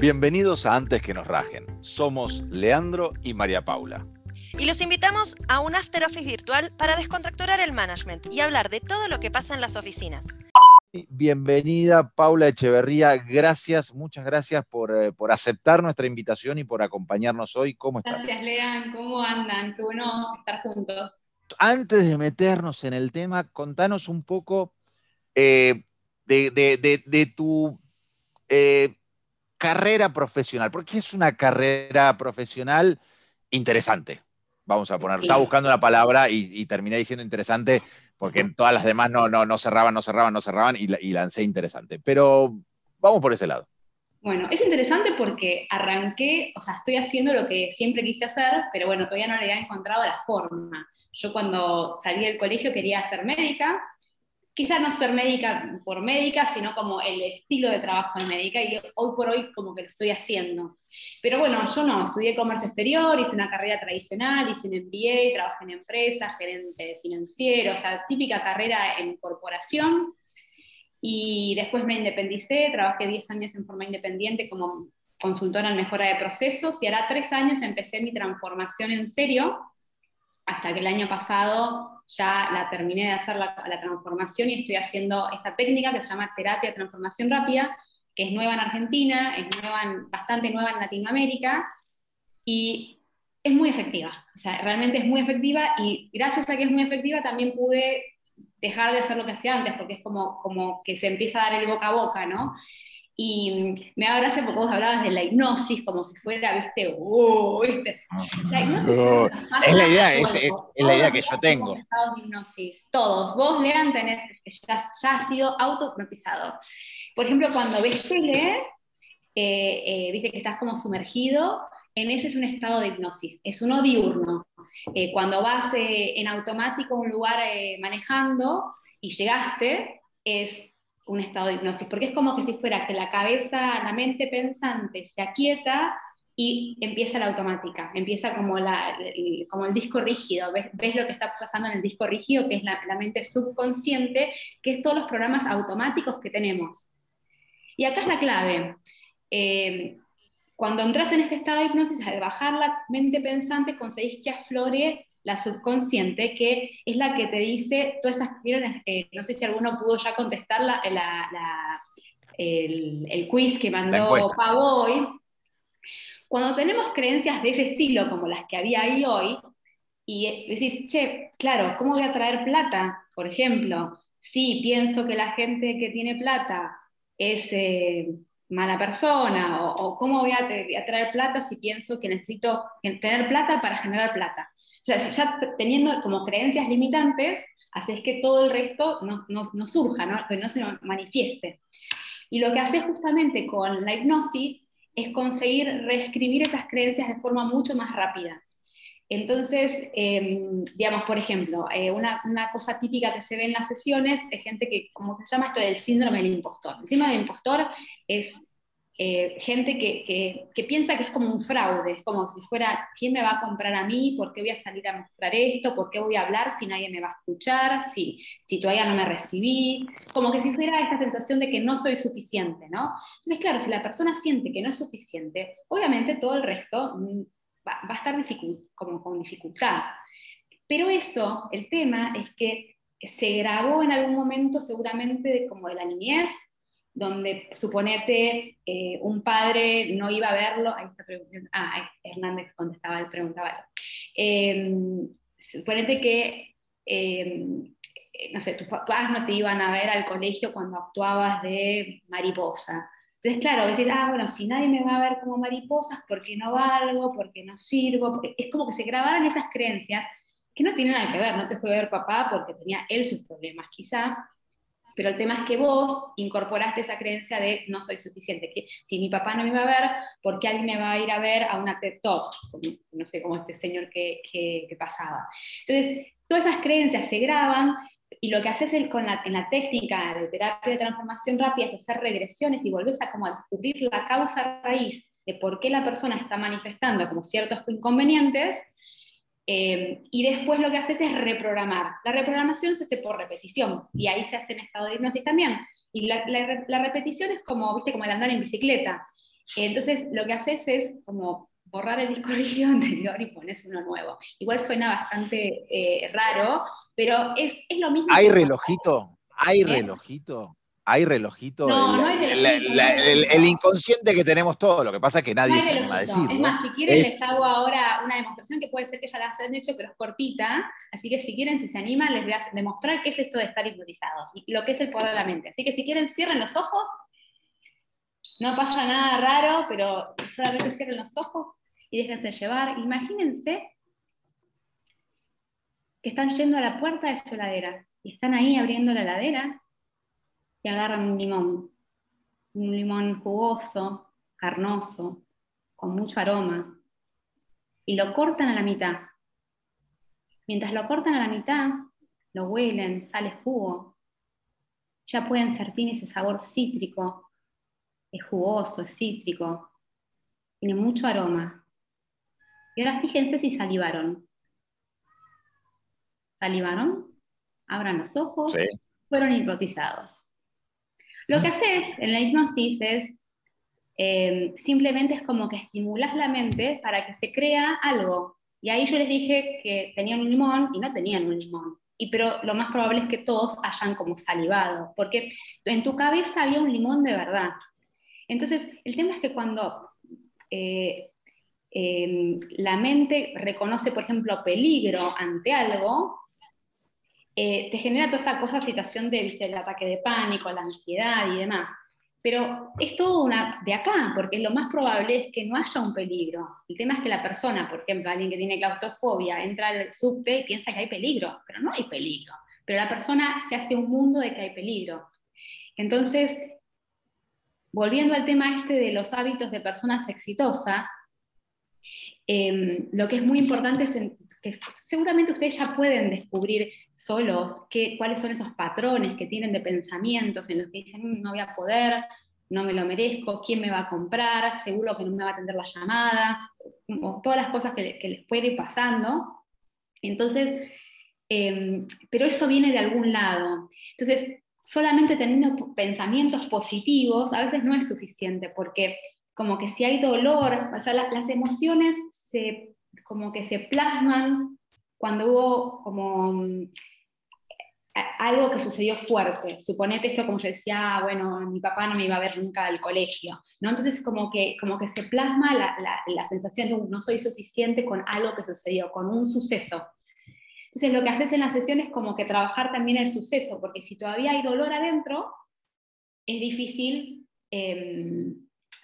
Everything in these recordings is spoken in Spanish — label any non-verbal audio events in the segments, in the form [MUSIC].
Bienvenidos a Antes que nos rajen. Somos Leandro y María Paula. Y los invitamos a un After Office virtual para descontracturar el management y hablar de todo lo que pasa en las oficinas. Bienvenida Paula Echeverría, gracias, muchas gracias por, eh, por, aceptar nuestra invitación y por acompañarnos hoy. ¿Cómo estás? Gracias, Lean, ¿cómo andan? Qué bueno estar juntos. Antes de meternos en el tema, contanos un poco eh, de, de, de, tu eh, carrera profesional, porque es una carrera profesional interesante. Vamos a poner, estaba buscando una palabra y, terminé diciendo interesante porque todas las demás no, no, no cerraban, no cerraban, no cerraban y, y lancé interesante. Pero vamos por ese lado. Bueno, es interesante porque arranqué, o sea, estoy haciendo lo que siempre quise hacer, pero bueno, todavía no le había encontrado la forma. Yo cuando salí del colegio quería ser médica, quizás no ser médica por médica, sino como el estilo de trabajo de médica, y hoy por hoy como que lo estoy haciendo. Pero bueno, yo no, estudié comercio exterior, hice una carrera tradicional, hice un MBA, trabajé en empresas, gerente financiero, o sea, típica carrera en corporación, y después me independicé, trabajé 10 años en forma independiente como consultora en mejora de procesos, y ahora tres años empecé mi transformación en serio, hasta que el año pasado ya la terminé de hacer la, transformación y estoy haciendo esta técnica que se llama terapia de transformación rápida, que es nueva en Argentina, es nueva bastante nueva en Latinoamérica y es muy efectiva. O sea, realmente es muy efectiva y gracias a que es muy efectiva también pude dejar de hacer lo que hacía antes, porque es como, como que se empieza a dar el boca a boca, ¿no? Y me da gracia porque vos hablabas de la hipnosis como si fuera, viste, ¿viste? La hipnosis es, la idea, es, la idea que yo tengo. Estados de hipnosis, todos. Vos, Lean, tenés, ya, ya has sido auto-hipnotizado. Por ejemplo, cuando ves tele, eh, eh, viste que estás como sumergido, en ese es un estado de hipnosis, es uno diurno. Eh, cuando vas en automático a un lugar manejando y llegaste, es un estado de hipnosis, porque es como que si fuera que la cabeza, la mente pensante se aquieta y empieza la automática, empieza como, la, el, como el disco rígido, ¿Ves, ves lo que está pasando en el disco rígido, que es la, mente subconsciente, que es todos los programas automáticos que tenemos. Y acá es la clave. Eh, cuando entras en este estado de hipnosis, al bajar la mente pensante, conseguís que aflore la subconsciente, que es la que te dice todas estas, eh, no sé si alguno pudo ya contestar la, el, quiz que mandó Pavo hoy. Cuando tenemos creencias de ese estilo, como las que había ahí hoy, y decís, che, claro, ¿cómo voy a traer plata? Por ejemplo, si pienso que la gente que tiene plata es eh, mala persona, o, o, cómo voy a, traer plata si pienso que necesito tener plata para generar plata. O sea, ya teniendo como creencias limitantes, haces que todo el resto no, no, no surja, ¿no? que no se manifieste. Y lo que haces justamente con la hipnosis es conseguir reescribir esas creencias de forma mucho más rápida. Entonces, em, digamos, por ejemplo, eh, una, una, cosa típica que se ve en las sesiones es gente que, como se llama esto del síndrome del impostor. El síndrome del impostor es eh, gente que, que, piensa que es como un fraude, es como si fuera, ¿quién me va a comprar a mí? ¿Por qué voy a salir a mostrar esto? ¿Por qué voy a hablar si nadie me va a escuchar? Si, si todavía no me recibí, como que si fuera esa sensación de que no soy suficiente, ¿no? Entonces, claro, si la persona siente que no es suficiente, obviamente todo el resto mm, va, a estar como con dificultad. Pero eso, el tema es que se grabó en algún momento seguramente de, como de la niñez, donde suponete eh, un padre no iba a verlo, ahí está ah, Hernández contestaba, preguntaba eh, suponete que, em, no sé, tus papás no te iban a ver al colegio cuando actuabas de mariposa. Entonces, claro, decir, ah, bueno, si nadie me va a ver como mariposas, porque no valgo, porque no sirvo, es como que se grabaron esas creencias que no tienen nada que ver, no te fue a ver papá porque tenía él sus problemas, quizá, pero el tema es que vos incorporaste esa creencia de no soy suficiente, que si mi papá no me va a ver, ¿por qué alguien me va a ir a ver a una TED Talk? No sé, como este señor que, que, pasaba. Entonces, todas esas creencias se graban y lo que haces con la, en la técnica de terapia de transformación rápida es hacer regresiones y volvés a como a descubrir la causa raíz de por qué la persona está manifestando como ciertos inconvenientes eh, y después lo que haces es reprogramar. La reprogramación se hace por repetición y ahí se hace en estado de hipnosis también. Y la, repetición es como, ¿viste? como el andar en bicicleta. Entonces, lo que haces es como borrar el disco [LAUGHS] rígido anterior y pones uno nuevo. Igual suena bastante eh, raro, pero es, es, lo mismo. ¿Hay relojito? ¿Hay ¿Eh? relojito? Hay relojito. No, el, no hay relojito, el, inconsciente que tenemos todos, lo que pasa es que nadie se anima a decirlo. Es más, si quieren les hago ahora una demostración que puede ser que ya la hayan hecho, pero es cortita. Así que si quieren, si se animan, les voy a demostrar qué es esto de estar hipnotizados y lo que es el poder de la mente. Así que si quieren, cierren los ojos. No pasa nada raro, pero solamente cierren los ojos y déjense llevar. Imagínense que están yendo a la puerta de su heladera y están ahí abriendo la heladera y agarran un limón, un limón jugoso, carnoso, con mucho aroma, y lo cortan a la mitad. Mientras lo cortan a la mitad, lo huelen, sale jugo. Ya pueden sentir ese sabor cítrico, es jugoso, es cítrico, tiene mucho aroma. Y ahora fíjense si salivaron. ¿Salivaron? Abran los ojos. Fueron hipnotizados. Lo que haces en la hipnosis es em, simplemente es como que estimulas la mente para que se crea algo. Y ahí yo les dije que tenían un limón y no tenían un limón. Y pero lo más probable es que todos hayan como salivado, porque en tu cabeza había un limón de verdad. Entonces, el tema es que cuando eh, em, la mente reconoce, por ejemplo, peligro ante algo, eh, te genera toda esta cosa, situación de, ¿viste, el ataque de pánico, la ansiedad y demás. Pero es todo una, de acá, porque lo más probable es que no haya un peligro. El tema es que la persona, por ejemplo, alguien que tiene claustrofobia, entra al subte y piensa que hay peligro, pero no hay peligro. Pero la persona se hace un mundo de que hay peligro. Entonces, volviendo al tema este de los hábitos de personas exitosas, em, lo que es muy importante es que seguramente ustedes ya pueden descubrir solos qué, cuáles son esos patrones que tienen de pensamientos en los que dicen, mm, no voy a poder, no me lo merezco, quién me va a comprar, seguro que no me va a atender la llamada, todas las cosas que, les puede ir pasando. Entonces, em, pero eso viene de algún lado. Entonces, solamente teniendo pensamientos positivos a veces no es suficiente, porque como que si hay dolor, o sea, las emociones se como que se plasman cuando hubo como mm, algo que sucedió fuerte. Suponete esto como yo decía, bueno, mi papá no me iba a ver nunca al colegio, ¿no? Entonces como que, como que se plasma la, la, sensación de no soy suficiente con algo que sucedió, con un suceso. Entonces lo que haces en la sesión es como que trabajar también el suceso, porque si todavía hay dolor adentro, es difícil eh,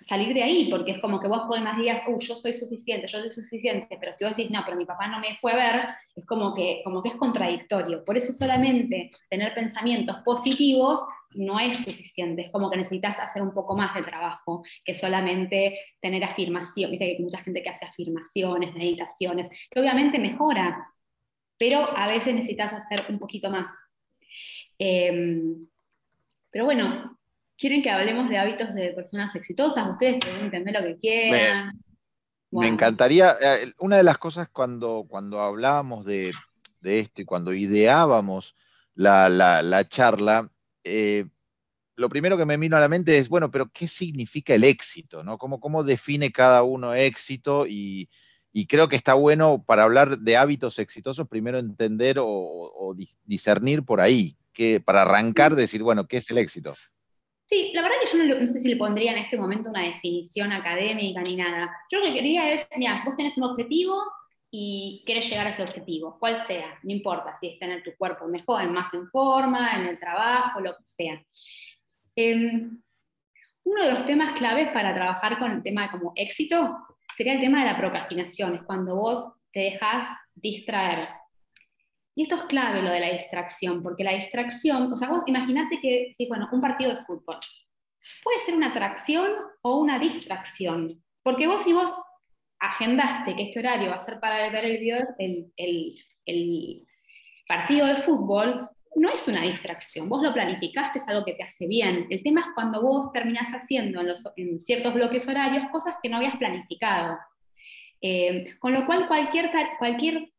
salir de ahí, porque es como que vos por más días, uh, yo soy suficiente, yo soy suficiente, pero si vos decís, no, pero mi papá no me fue a ver, es como que, como que es contradictorio. Por eso solamente tener pensamientos positivos no es suficiente, es como que necesitas hacer un poco más de trabajo que solamente tener afirmación, viste que hay mucha gente que hace afirmaciones, meditaciones, que obviamente mejora, pero a veces necesitas hacer un poquito más. Em, pero bueno, quieren que hablemos de hábitos de personas exitosas, ustedes pueden entender lo que quieran. Me, encantaría, eh, una de las cosas cuando, cuando hablábamos de, esto y cuando ideábamos la, charla, eh, lo primero que me vino a la mente es, bueno, pero ¿qué significa el éxito? ¿no? ¿Cómo, cómo define cada uno éxito? Y, creo que está bueno para hablar de hábitos exitosos, primero entender o, discernir por ahí, que, para arrancar, decir, bueno, ¿qué es el éxito? Sí, la verdad que yo no, sé si le pondría en este momento una definición académica ni nada. Yo lo que quería es, mira, vos tenés un objetivo y querés llegar a ese objetivo, cual sea, no importa si es tener tu cuerpo mejor, más en forma, en el trabajo, lo que sea. Em, uno de los temas claves para trabajar con el tema de como éxito sería el tema de la procrastinación, es cuando vos te dejas distraer. Y esto es clave lo de la distracción, porque la distracción, o sea, vos imaginate que, sí, bueno, un partido de fútbol puede ser una atracción o una distracción, porque vos si vos agendaste que este horario va a ser para ver el, video, el, partido de fútbol, no es una distracción, vos lo planificaste, es algo que te hace bien. El tema es cuando vos terminás haciendo en, los, en ciertos bloques horarios cosas que no habías planificado. Eh, con lo cual cualquier, cualquier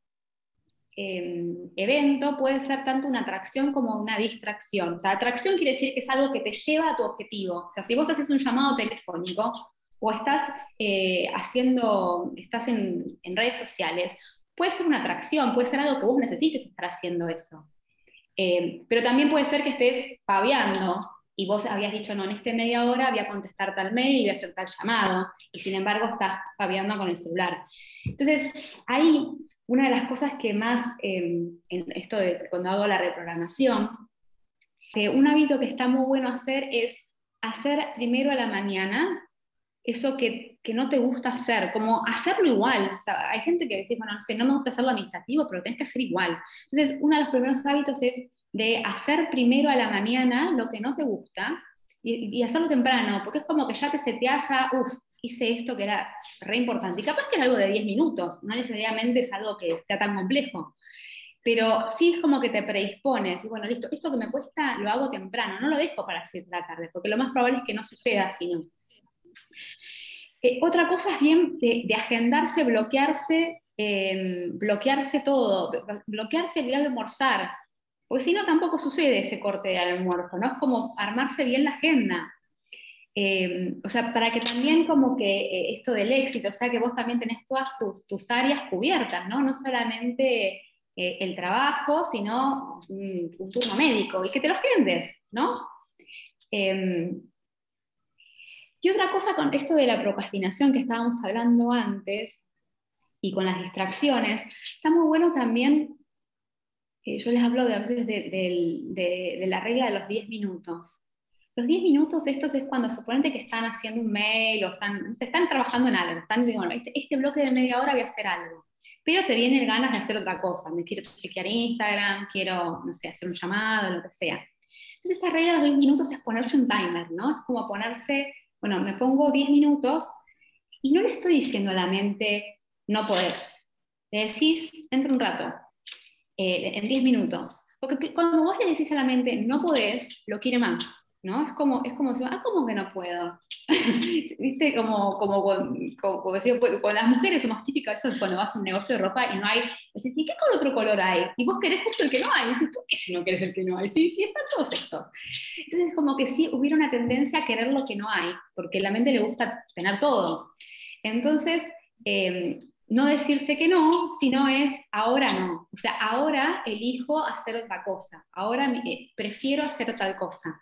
Em, evento puede ser tanto una atracción como una distracción. O sea, atracción quiere decir que es algo que te lleva a tu objetivo. O sea, si vos haces un llamado telefónico, o estás eh, haciendo, estás en, redes sociales, puede ser una atracción, puede ser algo que vos necesites estar haciendo eso. Eh, pero también puede ser que estés paviando y vos habías dicho, no, en este media hora voy a contestar tal mail y voy a hacer tal llamado, y sin embargo estás paviando con el celular. Entonces, ahí una de las cosas que más, em, en esto de cuando hago la reprogramación, un hábito que está muy bueno hacer es hacer primero a la mañana eso que, que, no te gusta hacer, como hacerlo igual. hay gente que dice, bueno, no sé, no me gusta hacerlo administrativo, pero tenés que hacer igual. Entonces, uno de los primeros hábitos es de hacer primero a la mañana lo que no te gusta y, hacerlo temprano, porque es como que ya te seteas uff, hice esto que era re importante. Y capaz que es algo de 10 minutos, no necesariamente es algo que sea tan complejo. Pero sí es como que te predispones, y bueno, listo, esto que me cuesta lo hago temprano, no lo dejo para la tarde, porque lo más probable es que no suceda si no. Eh, otra cosa es bien de, agendarse, bloquearse, em, bloquearse todo, bloquearse el día de almorzar, porque si no tampoco sucede ese corte de almuerzo, ¿no? Es como armarse bien la agenda. Em, o sea, para que también como que eh, esto del éxito, o sea, que vos también tenés todas tus, áreas cubiertas, ¿no? No solamente eh, el trabajo, sino un, turno médico, y que te lo agendes, ¿no? Em, y otra cosa con esto de la procrastinación que estábamos hablando antes, y con las distracciones, está muy bueno también, eh, yo les hablo de, a veces de, la regla de los 10 minutos. Los 10 minutos estos es cuando suponete que están haciendo un mail o están, están trabajando en algo, están, bueno, este, este, bloque de media hora voy a hacer algo, pero te vienen ganas de hacer otra cosa, me quiero chequear Instagram, quiero, no sé, hacer un llamado, lo que sea. Entonces esta regla de los 10 minutos es ponerse un timer, ¿no? Es como ponerse bueno, me pongo 10 minutos y no le estoy diciendo a la mente, no podés. Le decís, entra un rato, eh, en 10 minutos. Porque cuando vos le decís a la mente, no podés, lo quiere más. ¿No? Es como, es como, ah, ¿cómo que no puedo? [LAUGHS] ¿Viste? Como, como, como, con las mujeres somos típicas eso cuando vas a un negocio de ropa y no hay, decís, ¿y qué con otro color hay? Y vos querés justo el que no hay, y decís, ¿por qué si no querés el que no hay? Sí, sí, están todos estos. Entonces, como que sí hubiera una tendencia a querer lo que no hay, porque la mente le gusta tener todo. Entonces, em, no decirse que no, sino es ahora no. O sea, ahora elijo hacer otra cosa, ahora eh, prefiero hacer tal cosa.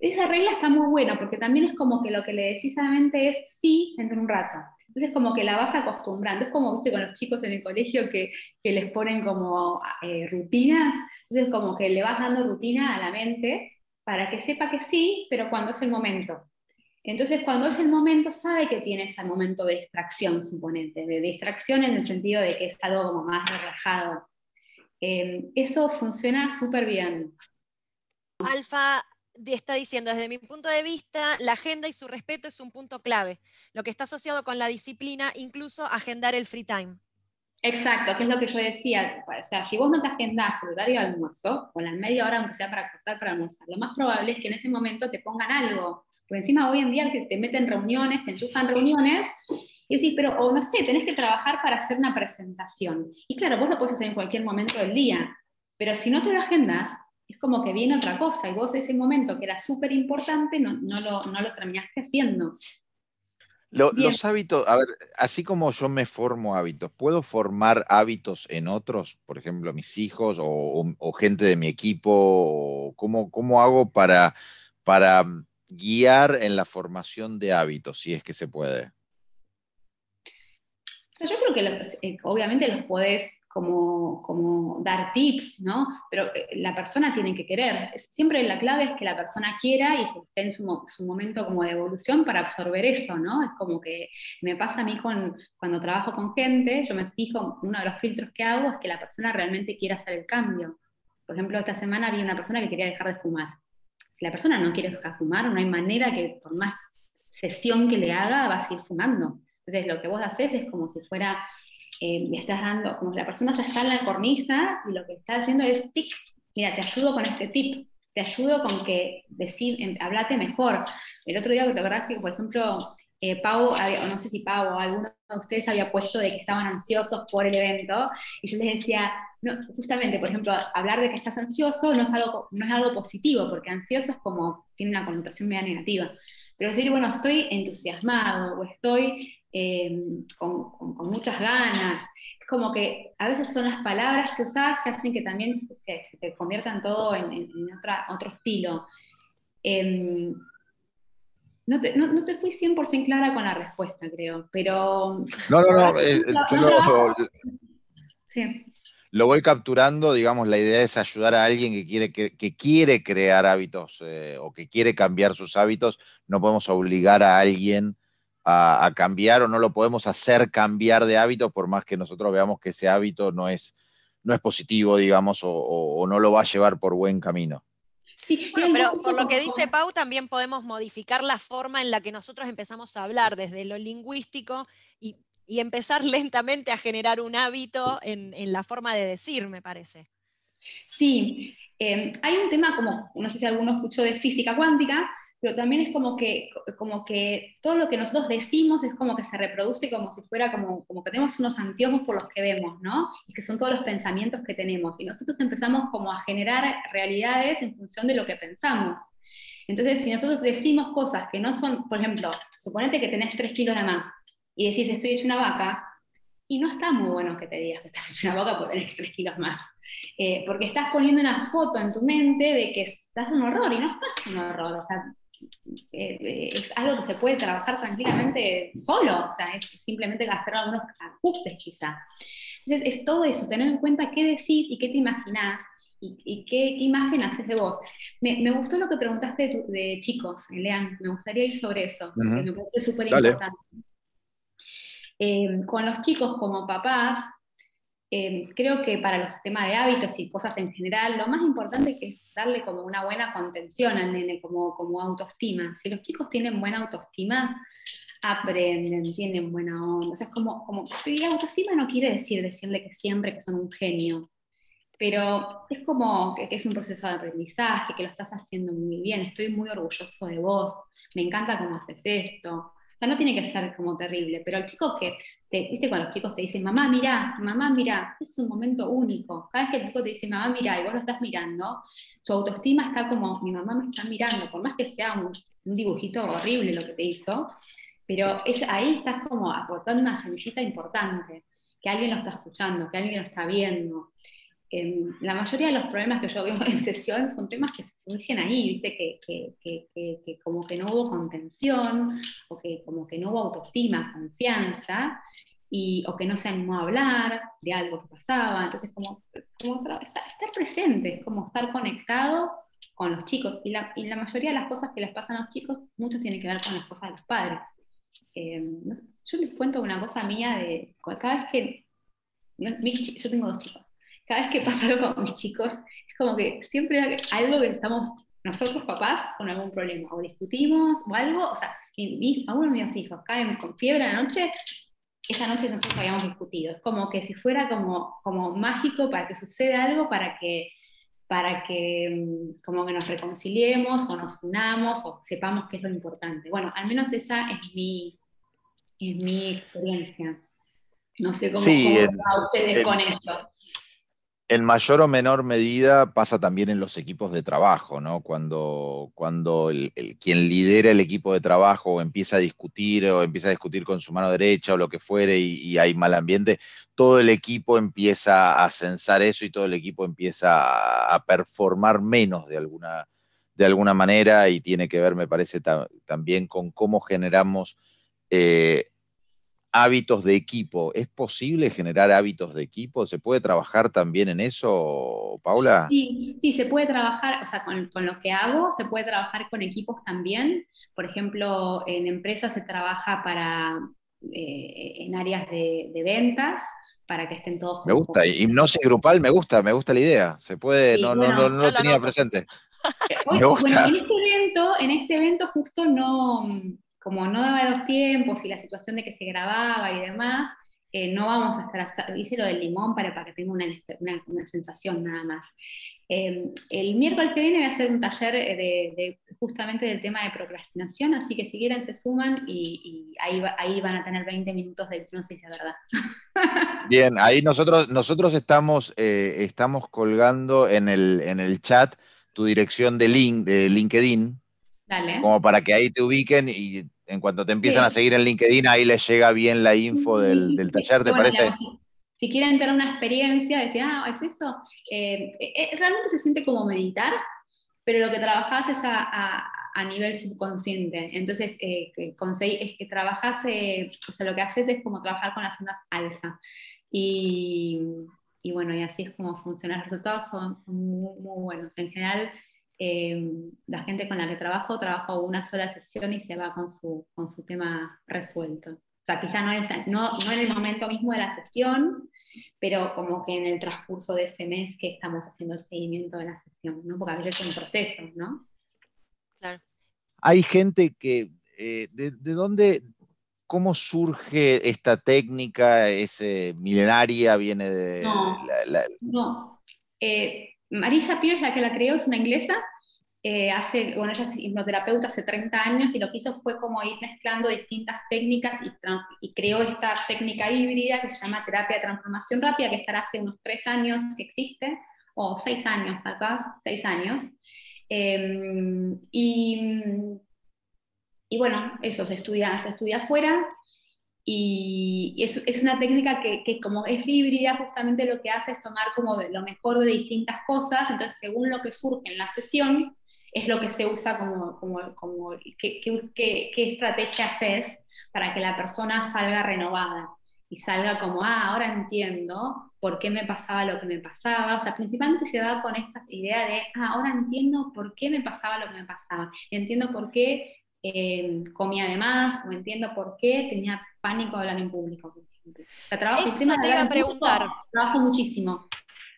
Esa regla está muy buena porque también es como que lo que le decís a la mente es sí dentro de un rato. Entonces como que la vas acostumbrando. Es como, viste, con los chicos en el colegio que, que les ponen como eh, rutinas. Entonces como que le vas dando rutina a la mente para que sepa que sí, pero cuando es el momento. Entonces, cuando es el momento, sabe que tiene ese momento de distracción, suponente, de distracción en el sentido de que es algo como más relajado. Eh, eso funciona súper bien. Alfa, está diciendo, desde mi punto de vista, la agenda y su respeto es un punto clave, lo que está asociado con la disciplina, incluso agendar el free time. Exacto, que es lo que yo decía. O sea, si vos no te agendás el horario de almuerzo, o la media hora, aunque sea para cortar para almorzar, lo más probable es que en ese momento te pongan algo. Porque encima hoy en día que te meten reuniones, te enchufan reuniones, y decís, pero, o no sé, tenés que trabajar para hacer una presentación. Y claro, vos lo puedes hacer en cualquier momento del día, pero si no te agendas, es como que viene otra cosa y vos ese momento que era súper importante no, no, lo, no, lo, terminaste haciendo. los hábitos, a ver, así como yo me formo hábitos, ¿puedo formar hábitos en otros? Por ejemplo, mis hijos o, gente de mi equipo. ¿Cómo, cómo hago para, para guiar en la formación de hábitos, si es que se puede? Yo creo que eh, obviamente los puedes como, como, dar tips, ¿no? Pero eh, la persona tiene que querer. Siempre la clave es que la persona quiera y esté en su, su, momento como de evolución para absorber eso, ¿no? Es como que me pasa a mí con, cuando trabajo con gente, yo me fijo, uno de los filtros que hago es que la persona realmente quiera hacer el cambio. Por ejemplo, esta semana vi una persona que quería dejar de fumar. Si la persona no quiere dejar de fumar, no hay manera que por más sesión que le haga va a seguir fumando. Entonces lo que vos haces es como si fuera, eh, le estás dando, como la persona ya está en la cornisa y lo que está haciendo es tic, mira, te ayudo con este tip, te ayudo con que decir, em, hablate mejor. El otro día te acordás que, por ejemplo, eh, Pau, o no sé si Pau o alguno de ustedes había puesto de que estaban ansiosos por el evento, y yo les decía, no, justamente, por ejemplo, hablar de que estás ansioso no es, algo, no es algo positivo, porque ansioso es como, tiene una connotación media negativa. pero decir, bueno, estoy entusiasmado o estoy em, con, muchas ganas. Es como que a veces son las palabras que usas que hacen que también se, te conviertan todo en, otro estilo. Em, no te, no, te, fui 100% clara con la respuesta, creo, pero... No, no, no, [LAUGHS] eh, yo [LAUGHS] sí lo voy capturando, digamos, la idea es ayudar a alguien que quiere, que, quiere crear hábitos eh, o que quiere cambiar sus hábitos. No podemos obligar a alguien a, cambiar o no lo podemos hacer cambiar de hábitos por más que nosotros veamos que ese hábito no es, no es positivo, digamos, o, no lo va a llevar por buen camino. Sí, pero por lo que dice Pau, también podemos modificar la forma en la que nosotros empezamos a hablar, desde lo lingüístico, y y empezar [LAUGHS] lentamente a generar un hábito en, la forma de decir, me parece. Sí, em, hay un tema como, no sé si alguno escuchó de física cuántica, pero también es como que, como que todo lo que nosotros decimos es como que se reproduce como si fuera como, como que tenemos unos anteojos por los que vemos, ¿no? Y que son todos los pensamientos que tenemos. Y nosotros empezamos como a generar realidades en función de lo que pensamos. Entonces, si nosotros decimos cosas que no son, por ejemplo, suponete que tenés 3 kilos de más, y decís estoy hecho una vaca, y no está muy bueno que te digas que estás hecho una vaca por tener 3 kilos más. Eh, porque estás poniendo una foto en tu mente de que estás un horror y no estás un horror. O sea, eh, eh, es algo que se puede trabajar tranquilamente solo. O sea, es simplemente hacer algunos ajustes quizá. Entonces, es todo eso, tener en cuenta qué decís y qué te imaginás y, qué, imagen haces de vos. Me, gustó lo que preguntaste de, chicos, Lean. Me gustaría ir sobre eso, porque me parece súper importante. Em, con los chicos como papás, em, creo que para los temas de hábitos y cosas en general, lo más importante es darle como una buena contención al nene, como, como autoestima. Si los chicos tienen buena autoestima, aprenden, tienen buena onda. O sea, es como, como pedir autoestima no quiere decir decirle que siempre que son un genio, pero es como que, que, es un proceso de aprendizaje, que lo estás haciendo muy bien, estoy muy orgulloso de vos, me encanta cómo haces esto, sea, no tiene que ser como terrible, pero el chico que, te, viste cuando los chicos te dicen, mamá, mira, mamá, mira, es un momento único. Cada vez que el chico te dice, mamá, mira, y vos lo estás mirando, su autoestima está como, mi mamá me está mirando, por más que sea un, dibujito horrible lo que te hizo, pero es, ahí estás como aportando una semillita importante, que alguien lo está escuchando, que alguien lo está viendo. Em, la mayoría de los problemas que yo veo [LAUGHS] en sesión son temas que surgen ahí, ¿viste? Que, que, que, que, como que no hubo contención, o que como que no hubo autoestima, confianza, y, o que no se animó a hablar de algo que pasaba. Entonces, como, estar, presente, como estar conectado con los chicos. Y la, y la, mayoría de las cosas que les pasan a los chicos, mucho tiene que ver con las cosas de los padres. Em, yo les cuento una cosa mía de cada vez que... yo tengo dos chicos cada vez que pasa algo con mis chicos, es como que siempre hay algo que estamos nosotros papás con algún problema, o discutimos o algo, o sea, mi, algunos de mis hijos caen con fiebre a la noche, esa noche nosotros habíamos discutido, es como que si fuera como, como mágico para que suceda algo, para que, para que mm, como que nos reconciliemos o nos unamos o sepamos qué es lo importante. Bueno, al menos esa es mi, es mi experiencia. No sé cómo, sí, ustedes con eso en mayor o menor medida pasa también en los equipos de trabajo, ¿no? Cuando, cuando el, quien lidera el equipo de trabajo empieza a discutir o empieza a discutir con su mano derecha o lo que fuere y, hay mal ambiente, todo el equipo empieza a censar eso y todo el equipo empieza a, performar menos de alguna, de alguna manera y tiene que ver, me parece, también con cómo generamos eh, hábitos de equipo. ¿Es posible generar hábitos de equipo? ¿Se puede trabajar también en eso, Paula? Sí, sí, se puede trabajar, o sea, con, lo que hago, se puede trabajar con equipos también. Por ejemplo, en empresas se trabaja para, eh, en áreas de, ventas, para que estén todos. Me gusta, hipnosis grupal, me gusta, me gusta la idea. Se puede, no, no, no, lo tenía presente. me gusta. en, este evento, en este evento justo no, como no daba los tiempos y la situación de que se grababa y demás, eh, no vamos a estar, hice lo del limón para, para que tenga una, una, sensación nada más. Em, el miércoles que viene voy a hacer un taller eh, de, justamente del tema de procrastinación, así que si quieren se suman y, ahí, ahí van a tener 20 minutos de hipnosis de verdad. [LAUGHS] Bien, ahí nosotros, nosotros estamos, eh, estamos colgando en el, en el chat tu dirección de, link, de LinkedIn Como para que ahí te ubiquen y en cuanto te empiezan a seguir en LinkedIn, ahí les llega bien la info del, taller, ¿te parece? si, quieren tener una experiencia, decir, ah, es eso, eh, eh, realmente se siente como meditar, pero lo que trabajas es a, nivel subconsciente. Entonces, eh, es que trabajas, o sea, lo que haces es como trabajar con las ondas alfa. Y, y bueno, y así es como funcionan. Los resultados son, son muy, muy buenos. En general, eh, la gente con la que trabajo, trabajo una sola sesión y se va con su, con su tema resuelto. O sea, quizá no, es, no, no en el momento mismo de la sesión, pero como que en el transcurso de ese mes que estamos haciendo el seguimiento de la sesión, ¿no? Porque a veces es un proceso, ¿no? Claro. Hay gente que, eh, de, dónde, cómo surge esta técnica, es milenaria, viene de... No, no. Eh, Marisa Pierce, la que la creó, es una inglesa. Eh, hace, bueno, ella es hipnoterapeuta hace 30 años y lo que hizo fue como ir mezclando distintas técnicas y, creó esta técnica híbrida que se llama terapia de transformación rápida, que estará hace unos 3 años que existe, o 6 años, capaz, 6 años. Em, y, y, bueno, eso se estudia, se estudia afuera y es, es una técnica que, que, como es híbrida, justamente lo que hace es tomar como de lo mejor de distintas cosas, entonces según lo que surge en la sesión, es lo que se usa como, como, como qué, qué, qué estrategia haces para que la persona salga renovada y salga como, ah, ahora entiendo por qué me pasaba lo que me pasaba. O sea, principalmente se va con esta idea de, ah, ahora entiendo por qué me pasaba lo que me pasaba. Entiendo por qué eh, comía de más, o entiendo por qué tenía pánico de hablar en público, trabajo, Eso te iba a preguntar. trabajo muchísimo.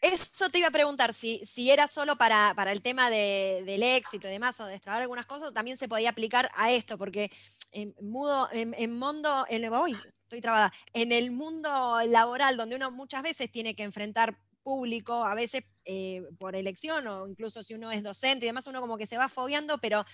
Eso te iba a preguntar, si, si era solo para, para el tema de, del éxito y demás, o de extraer algunas cosas, también se podía aplicar a esto, porque en, mudo, en, mundo, en, estoy trabada, en el mundo laboral, donde uno muchas veces tiene que enfrentar público, a veces eh, por elección, o incluso si uno es docente y demás, uno como que se va fogueando, pero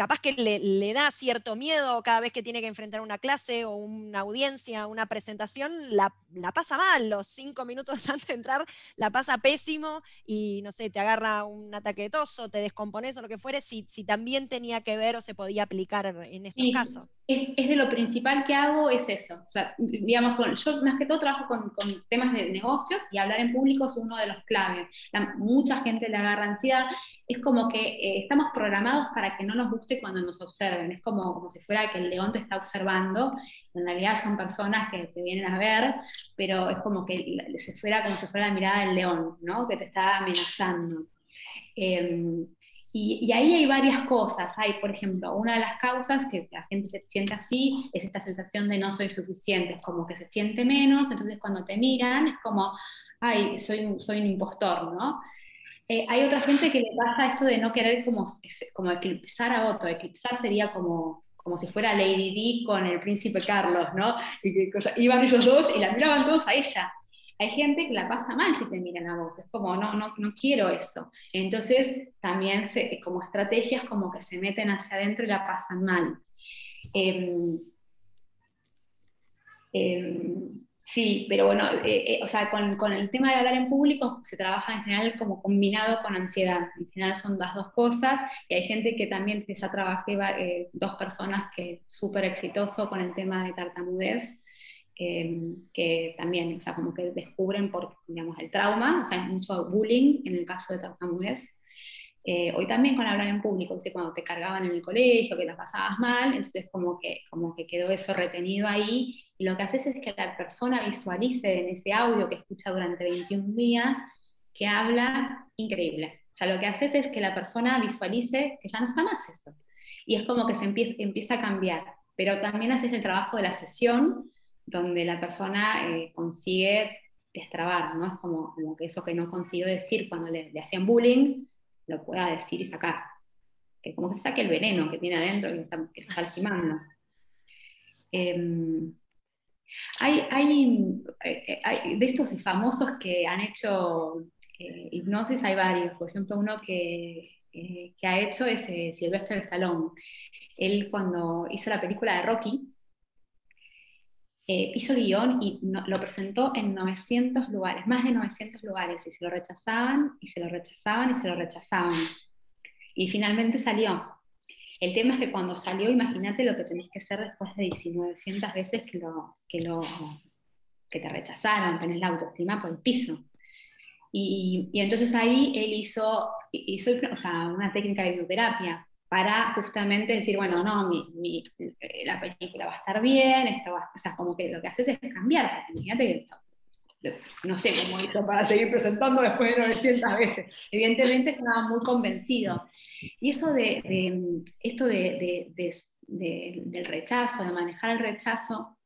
capaz que le, da cierto miedo cada vez que tiene que enfrentar una clase o una audiencia, una presentación, la, pasa mal, los cinco minutos [LAUGHS] antes de entrar la pasa pésimo y no sé, te agarra un ataque de tos o te descompones o lo que fuere, si, si también tenía que ver o se podía aplicar en estos casos. Es, de lo principal que hago, es eso. O sea, digamos, yo más que todo trabajo con, temas de negocios y hablar en público es uno de los claves. mucha gente le agarra ansiedad es como que eh, estamos programados para que no nos guste cuando nos observen. Es como, como si fuera que el león te está observando. En realidad son personas que te vienen a ver, pero es como que se fuera como si fuera la mirada del león, ¿no? que te está amenazando. Em, y, ahí hay varias cosas. Hay, por ejemplo, una de las causas que la gente se siente así es esta sensación de no soy suficiente, es como que se siente menos, entonces cuando te miran es como, ay, soy soy un impostor, ¿no? Eh, hay otra gente que le pasa esto de no querer como, como eclipsar a otro. Eclipsar sería como, como si fuera Lady Di con el príncipe Carlos, ¿no? Y que, iban ellos dos y la miraban todos a ella. Hay gente que la pasa mal si te miran a vos, es como, no, no, no quiero eso. Entonces, también se, como estrategias como que se meten hacia adentro y la pasan mal. eh, Sí, pero bueno, eh, eh, o sea, con, el tema de hablar en público se trabaja en general como combinado con ansiedad. En general son las dos cosas y hay gente que también, que ya trabajé, eh, dos personas que súper exitoso con el tema de tartamudez, que también, o sea, como que descubren por, digamos, el trauma, o sea, hay mucho bullying en el caso de tartamudez. Hoy también con hablar en público, cuando te cargaban en el colegio, que las pasabas mal, entonces como que, como que quedó eso retenido ahí y lo que haces es que la persona visualice en ese audio que escucha durante 21 días que habla increíble. O sea, lo que haces es que la persona visualice que ya no está más eso. Y es como que se empieza, empieza a cambiar. Pero también haces el trabajo de la sesión, donde la persona eh, consigue destrabar, ¿no? Es como, como, que eso que no consiguió decir cuando le, hacían bullying, lo pueda decir y sacar. Que como que saque el veneno que tiene adentro y está, que está lastimando. Em, hay, eh, hay, de estos famosos que han hecho eh, hipnosis, hay varios. Por ejemplo, uno que, eh, que ha hecho es Sylvester Stallone. Él cuando hizo la película de Rocky, hizo el guion y lo presentó en 900 lugares, más de 900 lugares, y se lo rechazaban, y se lo rechazaban, y se lo rechazaban. Y finalmente salió. El tema es que cuando salió, imagínate lo que tenés que hacer después de 1900 veces que, lo, que, lo, que te rechazaron, tenés la autoestima por el piso. Y, entonces ahí él hizo, hizo una técnica de hipnoterapia para justamente decir, bueno, no, mi, la película va a estar bien, esto va, o sea, como que lo que haces es cambiar, imagínate que no sé cómo hizo para seguir presentando después de 900 veces. Evidentemente estaba muy convencido. Y eso de, esto de, del rechazo, de manejar el rechazo,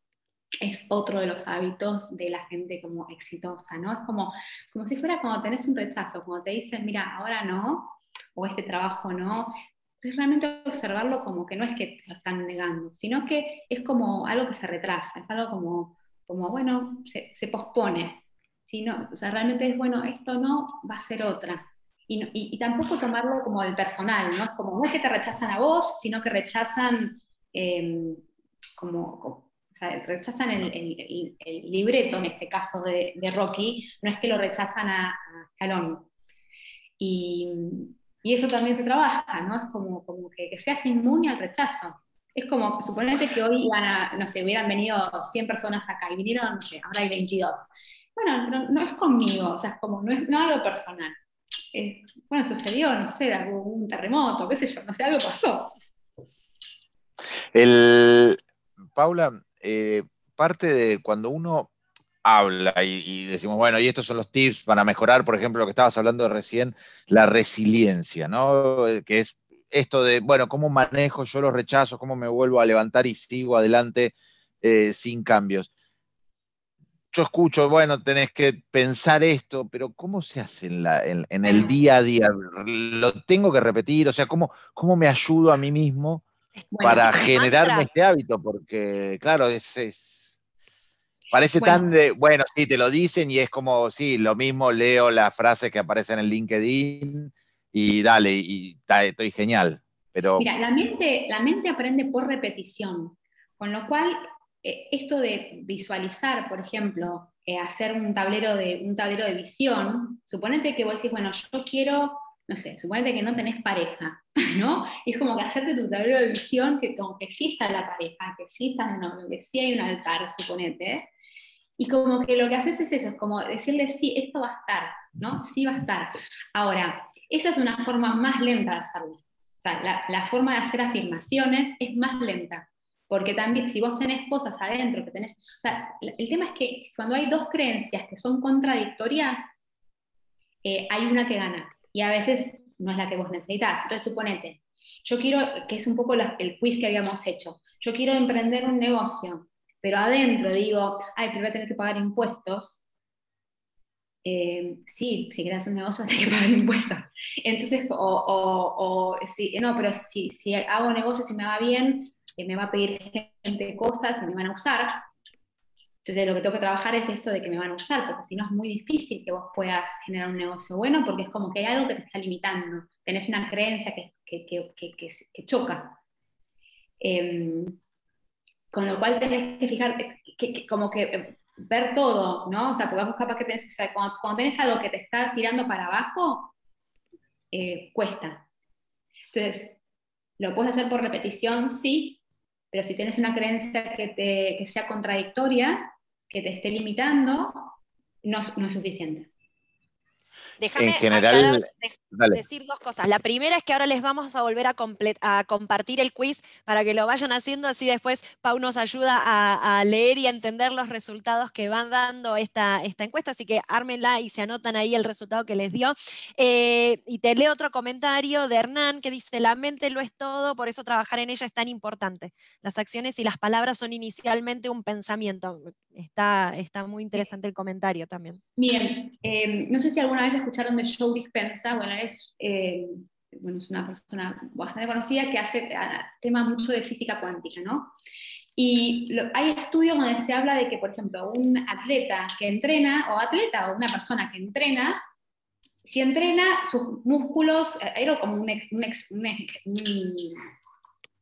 es otro de los hábitos de la gente como exitosa, ¿no? Es como, como si fuera cuando tenés un rechazo, cuando te dicen, mira, ahora no, o este trabajo no, es realmente observarlo como que no es que lo están negando, sino que es como algo que se retrasa, es algo como como, bueno, se, pospone. Sino, o sea, realmente es, bueno, esto no va a ser otra. Y, y, tampoco tomarlo como el personal, ¿no? Es como, no es que te rechazan a vos, sino que rechazan em, como, o sea, rechazan el, el, el, libreto, en este caso de, de, Rocky, no es que lo rechazan a, a Scalón. Y, y, eso también se trabaja, ¿no? Es como, como que, que seas inmune al rechazo es como, suponete que hoy iban a, no sé, hubieran venido 100 personas acá y vinieron, no sé, ahora hay 22. Bueno, no, es conmigo, o sea, es como, no es no algo personal. bueno, sucedió, no sé, algún terremoto, qué sé yo, no sé, algo pasó. El, Paula, eh, parte de cuando uno habla y, y, decimos, bueno, y estos son los tips para mejorar, por ejemplo, lo que estabas hablando recién, la resiliencia, ¿no? Que es esto de, bueno, ¿cómo manejo yo los rechazos? ¿Cómo me vuelvo a levantar y sigo adelante eh, sin cambios? Yo escucho, bueno, tenés que pensar esto, pero ¿cómo se hace en, el día a día? ¿Lo tengo que repetir? O sea, ¿cómo, cómo me ayudo a mí mismo para generarme este hábito? Porque, claro, es, parece tan de, bueno, sí, te lo dicen y es como, sí, lo mismo leo la frase que aparece en el LinkedIn y dale, y, estoy genial. Pero... Mira, la mente, la mente aprende por repetición, con lo cual eh, esto de visualizar, por ejemplo, eh, hacer un tablero, de, un tablero de visión, suponete que vos decís, bueno, yo quiero, no sé, suponete que no tenés pareja, [LAUGHS] ¿no? Es como que hacerte tu tablero de visión, que como que exista la pareja, que exista, no, que sí hay un altar, suponete, y como que lo que haces es eso, es como decirle, sí, esto va a estar, ¿no? Sí va a estar. Ahora, esa es una forma más lenta de hacerlo. O sea, la, forma de hacer afirmaciones es más lenta. Porque también, si vos tenés cosas adentro que tenés. O sea, el tema es que cuando hay dos creencias que son contradictorias, eh, hay una que gana. Y a veces no es la que vos necesitas. Entonces, suponete, yo quiero, que es un poco el quiz que habíamos hecho, yo quiero emprender un negocio, pero adentro digo, ay, pero voy a tener que pagar impuestos. Eh, sí, si quieres un negocio [LAUGHS] tienes que pagar impuestos. Entonces, o, o, no, pero si, si hago negocios y me va bien, eh, me va a pedir gente cosas y me van a usar. Entonces, lo que tengo que trabajar es esto de que me van a usar, porque si no es muy difícil que vos puedas generar un negocio bueno, porque es como que hay algo que te está limitando. Tenés una creencia que, que, que, que choca. Em, con lo cual tenés que fijarte, que, como que eh, ver todo, ¿no? O sea, porque vos capaz que tenés, o sea, cuando, tenés algo que te está tirando para abajo, eh, cuesta. Entonces, ¿lo puedes hacer por repetición? Sí, pero si tienes una creencia que, te, que sea contradictoria, que te esté limitando, no, no es suficiente. Déjame general, decir dos cosas. La primera es que ahora les vamos a volver a, a, compartir el quiz para que lo vayan haciendo, así después Pau nos ayuda a, leer y a entender los resultados que van dando esta, esta encuesta, así que ármenla y se anotan ahí el resultado que les dio. Eh, y te leo otro comentario de Hernán que dice, la mente lo es todo, por eso trabajar en ella es tan importante. Las acciones y las palabras son inicialmente un pensamiento. Está, está muy interesante el comentario también. Bien, eh, no sé si alguna vez escucharon de Joe Dispenza, bueno, es, eh, bueno, es una persona bastante conocida que hace tema mucho de física cuántica, ¿no? Y hay estudios donde se habla de que, por ejemplo, un atleta que entrena, o atleta, o una persona que entrena, si entrena sus músculos, eh, era como un, un,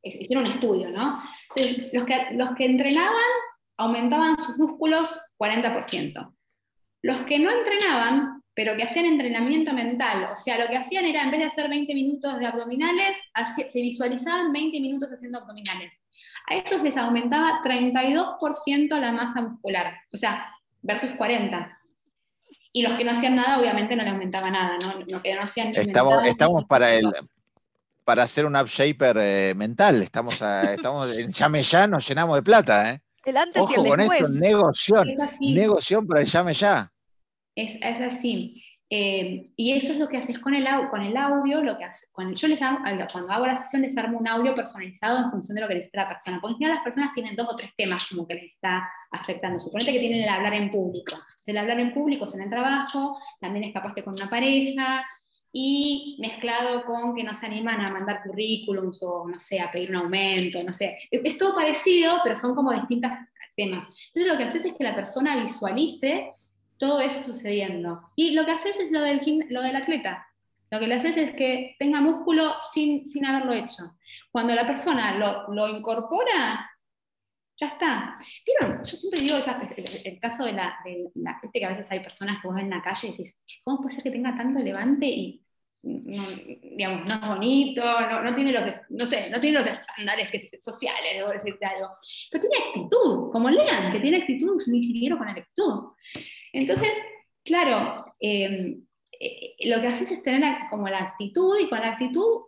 hicieron un estudio, ¿no? Entonces, los que, los que entrenaban aumentaban sus músculos 40%. Los que no entrenaban, pero que hacían entrenamiento mental, o sea, lo que hacían era, en vez de hacer 20 minutos de abdominales, se visualizaban 20 minutos haciendo abdominales. A esos les aumentaba 32% la masa muscular, o sea, versus 40. Y los que no hacían nada, obviamente no le aumentaba nada, ¿no? que no hacían estamos, estamos para el para hacer un upshaper eh, mental. Estamos, estamos en llame ya, nos llenamos de plata, ¿eh? El antes y el con esto, negoción, negoción para el llame ya. Es, es así. Eh, y eso es lo que haces con el, con el audio, lo que hace, con yo les cuando hago la sesión les armo un audio personalizado en función de lo que necesita la persona, porque en general las personas tienen dos o tres temas como que les está afectando. Suponete que tienen el hablar en público. Entonces el hablar en público es en el trabajo, también es capaz que con una pareja, y mezclado con que no se animan a mandar currículums o, no sé, a pedir un aumento, no sé. Es todo parecido, pero son como distintos temas. Entonces lo que haces es que la persona visualice todo eso sucediendo. Y lo que haces es lo del, lo del atleta. Lo que le haces es que tenga músculo sin, sin haberlo hecho. Cuando la persona lo, lo incorpora, ya está. ¿Vieron? Yo siempre digo el, caso de la, de la gente que a veces hay personas que vos ven en la calle y decís, ¿cómo puede ser que tenga tanto levante y no, digamos, no es bonito, no, no, tiene los, no, sé, no tiene los estándares sociales, debo decirte algo, pero tiene actitud, como lean, que tiene actitud, es un ingeniero con actitud. Entonces, claro, em, eh, lo que haces es tener como la actitud y con la actitud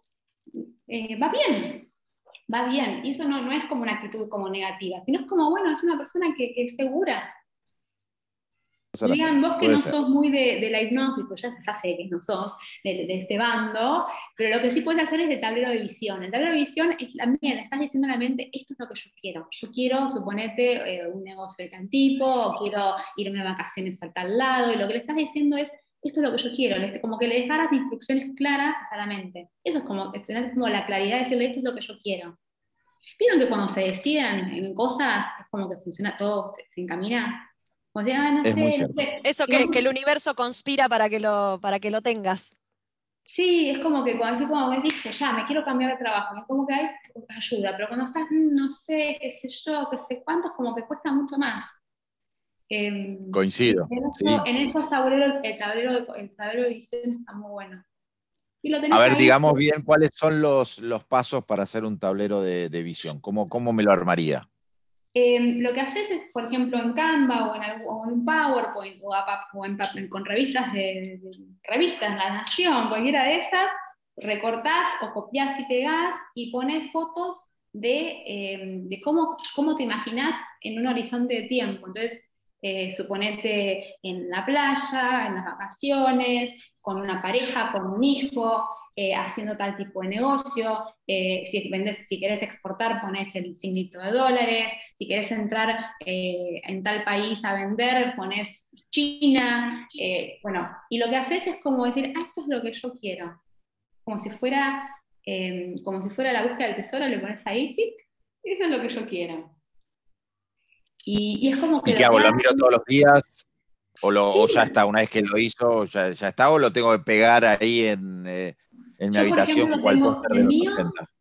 eh, va bien, va bien. Y eso no, no, es como una actitud como negativa, sino es como, bueno, es una persona que, es segura. Digan vos que no sos muy de, la hipnosis, pues ya, sé que no sos de, este bando, pero lo que sí puedes hacer es el tablero de visión. El tablero de visión es también, le estás diciendo a la mente, esto es lo que yo quiero. Yo quiero, suponete, eh, un negocio de cantipo, o quiero irme de vacaciones al tal lado, y lo que le estás diciendo es, esto es lo que yo quiero, como que le dejaras instrucciones claras a la mente. Eso es como tener como la claridad de decirle, esto es lo que yo quiero. ¿Vieron que cuando se deciden en cosas es como que funciona todo, se, encamina? O sea, no, sé, Eso que, que, el universo conspira para que lo, para que lo tengas. Sí, es como que cuando, como decís, ya, me quiero cambiar de trabajo, es como que hay ayuda, pero cuando estás, mm, no sé, qué sé yo, qué sé cuánto, es como que cuesta mucho más. Em, Coincido. En, esos tableros, el tablero, el tablero de visión está muy bueno. A ver, digamos bien cuáles son los, los, pasos para hacer un tablero de, visión. ¿Cómo, ¿Cómo, me lo armaría? Em, lo que haces es, por ejemplo, en Canva o en, PowerPoint o, en, con revistas de, revistas, La Nación, cualquiera de esas, recortás o copias y pegás y pones fotos de, em, de cómo, cómo te imaginas en un horizonte de tiempo. Entonces, eh, suponete en la playa, en las vacaciones, con una pareja, con un hijo, eh, haciendo tal tipo de negocio. Eh, si, vendes, si quieres exportar, pones el signito de dólares. Si quieres entrar en tal país a vender, pones China. bueno, y lo que haces es como decir, ah, esto es lo que yo quiero. Como si fuera, como si fuera la búsqueda del tesoro, le pones ahí, tic, eso es lo que yo quiero. Y, es como que... ¿Y qué hago? ¿Lo miro todos los días? ¿O, lo, ya está, una vez que lo hizo, ya, ya, está? ¿O lo tengo que pegar ahí en, eh, en mi habitación? el, mío,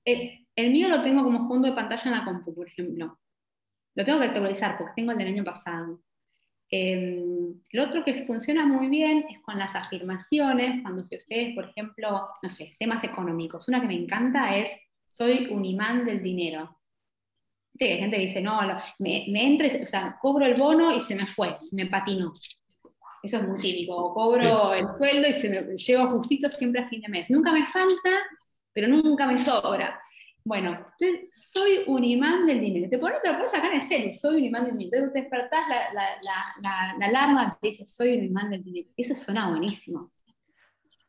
eh, el, mío lo tengo como fondo de pantalla en la compu, por ejemplo. Lo tengo que actualizar porque tengo el del año pasado. Em, lo otro que funciona muy bien es con las afirmaciones, cuando si ustedes, por ejemplo, no sé, temas económicos. Una que me encanta es, soy un imán del dinero hay gente que dice, no, me, me entres, o sea, cobro el bono y se me fue, se me patinó. Eso es muy típico. cobro el sueldo y se me, llego justito siempre a fin de mes. Nunca me falta, pero nunca me sobra. Bueno, entonces soy un imán del dinero. Te pones, te lo puedes sacar en serio, soy un imán del dinero. Entonces te despertás la, la, la, la, alarma te dice, soy un imán del dinero. Eso suena buenísimo.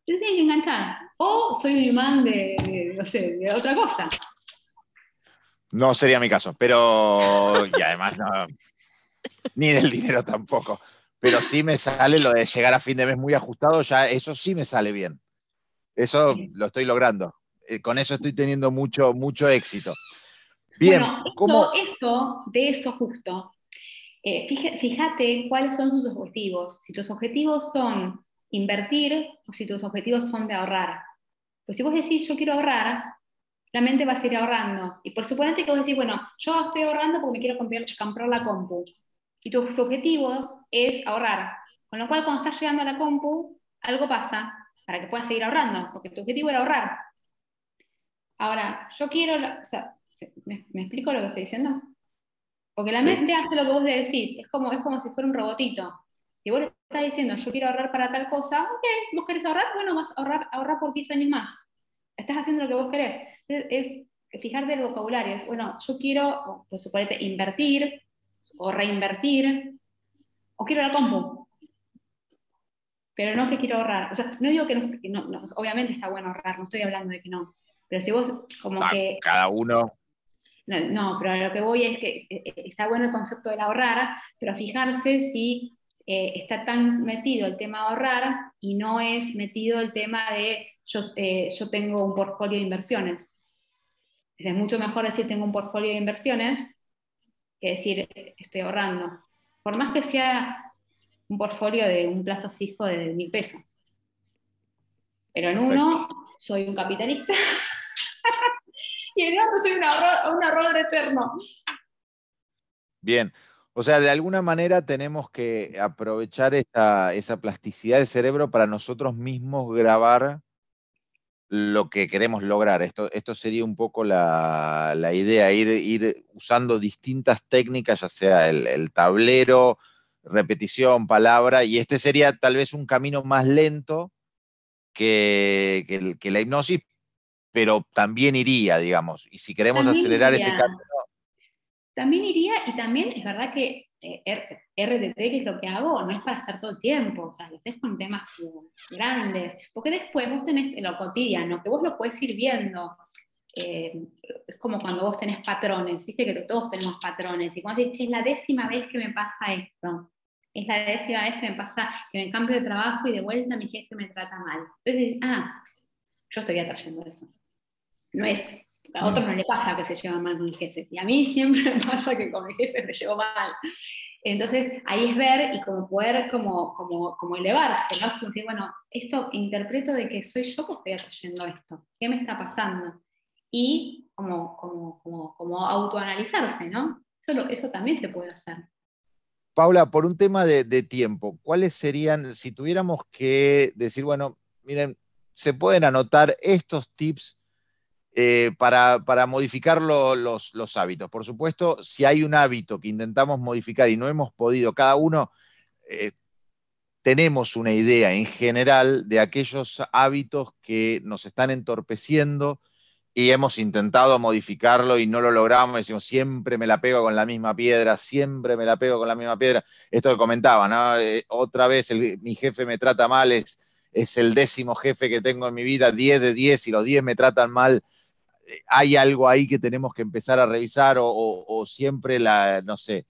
Entonces tienes que enganchar. O soy un imán de no sé, de otra cosa. No sería mi caso, pero. Y además, no, ni del dinero tampoco. Pero sí me sale lo de llegar a fin de mes muy ajustado, ya eso sí me sale bien. Eso lo estoy logrando. Eh, con eso estoy teniendo mucho, mucho éxito. Bien, bueno, eso, de eso justo. Eh, fíjate cuáles son tus objetivos. Si tus objetivos son invertir o si tus objetivos son de ahorrar. Pues si vos decís yo quiero ahorrar, la mente va a seguir ahorrando. Y por suponente que vos decís, bueno, yo estoy ahorrando porque me quiero comprar, comprar la compu. Y tu objetivo es ahorrar. Con lo cual, cuando estás llegando a la compu, algo pasa para que puedas seguir ahorrando, porque tu objetivo era ahorrar. Ahora, yo quiero, o sea, ¿me, explico lo que estoy diciendo? Porque la mente hace lo que vos le decís, es como, es como si fuera un robotito. Si vos le estás diciendo, yo quiero ahorrar para tal cosa, ok, vos querés ahorrar, bueno, vas a ahorrar, ahorrar por 10 años más. Estás haciendo lo que vos querés. Es, es fijarte el vocabulario, es, bueno, yo quiero, pues suponete, invertir o reinvertir, o quiero la compu. Pero no que quiero ahorrar. O sea, no digo que no, no, obviamente está bueno ahorrar, no estoy hablando de que no. Pero si vos como ah, que... Cada uno... No, pero lo que voy es que eh, eh, está bueno el concepto del ahorrar, pero fijarse si eh, está tan metido el tema de ahorrar y no es metido el tema de yo, yo tengo un portfolio de inversiones. Es mucho mejor decir tengo un portfolio de inversiones que decir estoy ahorrando. Por más que sea un portfolio de un plazo fijo de mil pesos. Pero en uno soy un capitalista [LAUGHS] y en otro soy un ahorrador, eterno. Bien, o sea, de alguna manera tenemos que aprovechar esa, esa, plasticidad del cerebro para nosotros mismos grabar lo que queremos lograr. Esto, esto sería un poco la, idea, ir, ir, usando distintas técnicas, ya sea el, tablero, repetición, palabra, y este sería tal vez un camino más lento que, que, la hipnosis, pero también iría, digamos. Y si queremos acelerar ese camino... También iría, y también es verdad que eh, RTT, que es lo que hago, no es para hacer todo el tiempo, o sea, lo con temas grandes, porque después vos tenés lo cotidiano, que vos lo puedes ir viendo. Eh, es como cuando vos tenés patrones, viste que todos tenemos patrones, y cuando dices, es la décima vez que me pasa esto, es la décima vez que me pasa que me cambio de trabajo y de vuelta mi jefe me trata mal. Entonces ah, yo estoy atrayendo eso. No es a otros no le pasa que se llevan mal con el jefe. Y a mí siempre [LAUGHS] me pasa que con mi jefe me llevo mal. Entonces, ahí es ver y como poder como, como, como elevarse, ¿no? Como decir, bueno, esto interpreto de que soy yo que estoy atrayendo esto. ¿Qué me está pasando? Y como, como, como, como autoanalizarse, ¿no? Eso, eso también se puede hacer. Paula, por un tema de, de tiempo, ¿cuáles serían, si tuviéramos que decir, bueno, miren, se pueden anotar estos tips eh, para, modificar los, hábitos. Por supuesto, si hay un hábito que intentamos modificar y no hemos podido, cada uno eh, tenemos una idea en general de aquellos hábitos que nos están entorpeciendo y hemos intentado modificarlo y no lo logramos, decimos, siempre me la pego con la misma piedra, siempre me la pego con la misma piedra. Esto que comentaba, ¿no? Eh, otra vez mi jefe me trata mal, es, es el décimo jefe que tengo en mi vida, 10 de 10 y los 10 me tratan mal, hay algo ahí que tenemos que empezar a revisar o, siempre la, no sé,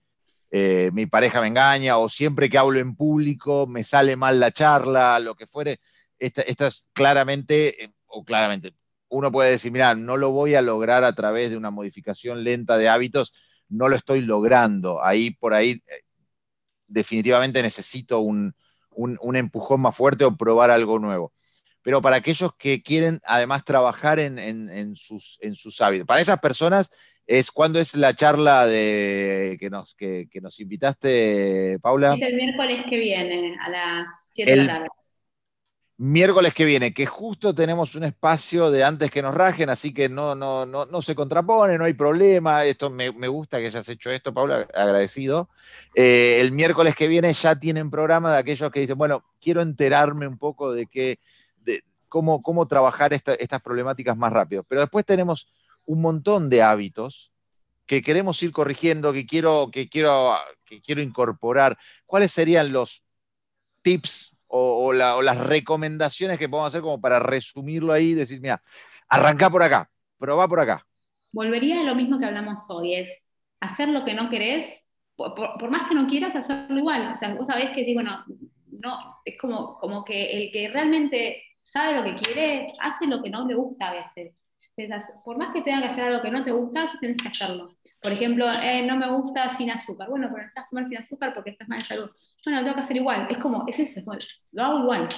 eh, mi pareja me engaña o siempre que hablo en público me sale mal la charla, lo que fuere. Esta, es claramente, eh, o claramente, uno puede decir, mira, no lo voy a lograr a través de una modificación lenta de hábitos, no lo estoy logrando. Ahí por ahí eh, definitivamente necesito un, un empujón más fuerte o probar algo nuevo pero para aquellos que quieren además trabajar en, sus, en sus hábitos. Para esas personas, es ¿cuándo es la charla de, que, nos, que, nos invitaste, Paula? Es el miércoles que viene, a las 7 de la tarde. Miércoles que viene, que justo tenemos un espacio de antes que nos rajen, así que no, no, no, no se contrapone, no hay problema. Esto me, gusta que hayas hecho esto, Paula, agradecido. Eh, el miércoles que viene ya tienen programa de aquellos que dicen, bueno, quiero enterarme un poco de qué cómo, trabajar estas problemáticas más rápido. Pero después tenemos un montón de hábitos que queremos ir corrigiendo, que quiero, que quiero, que quiero incorporar. ¿Cuáles serían los tips o, las recomendaciones que podemos hacer como para resumirlo ahí decir, mira, arranca por acá, probá por acá? Volvería a lo mismo que hablamos hoy, es hacer lo que no querés, por, más que no quieras, hacerlo igual. O sea, vos sabés que, digo, no, no, es como, como que el que realmente sabe lo que quiere, hace lo que no le gusta a veces. Por más que tenga que hacer algo que no te gusta, tienes que hacerlo. Por ejemplo, eh, no me gusta sin azúcar. Bueno, pero estás comer sin azúcar porque estás mal de salud. Bueno, lo tengo que hacer igual. Es como, es eso, lo hago igual,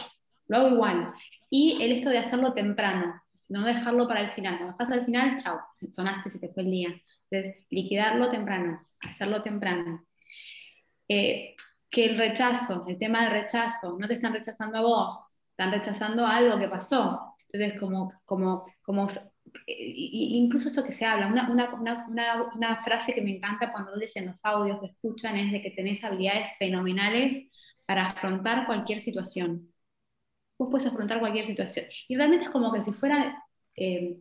lo hago igual. Y el esto de hacerlo temprano, no dejarlo para el final. Cuando pasa al final, chao, sonaste, se te fue el día. Entonces, liquidarlo temprano, hacerlo temprano. Eh, que el rechazo, el tema del rechazo, no te están rechazando a vos, están rechazando algo que pasó. Entonces, como, como, como incluso esto que se habla, una, una, una, una, frase que me encanta cuando dicen los audios que escuchan es de que tenés habilidades fenomenales para afrontar cualquier situación. Vos puedes afrontar cualquier situación. Y realmente es como que si fuera, eh,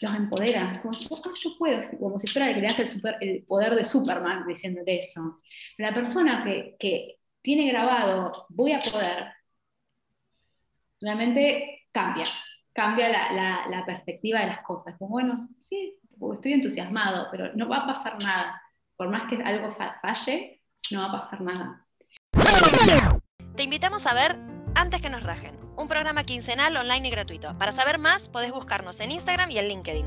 los empodera, como yo, ah, yo puedo, como si fuera que le hace el, el, poder de Superman diciéndote eso. La persona que, que tiene grabado, voy a poder, realmente cambia, cambia la, la, perspectiva de las cosas. Como, bueno, sí, estoy entusiasmado, pero no va a pasar nada. Por más que algo falle, no va a pasar nada. Te invitamos a ver Antes que nos rajen, un programa quincenal online y gratuito. Para saber más, podés buscarnos en Instagram y en LinkedIn.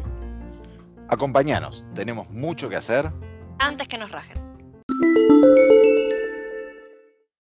Acompáñanos, tenemos mucho que hacer. Antes que nos rajen.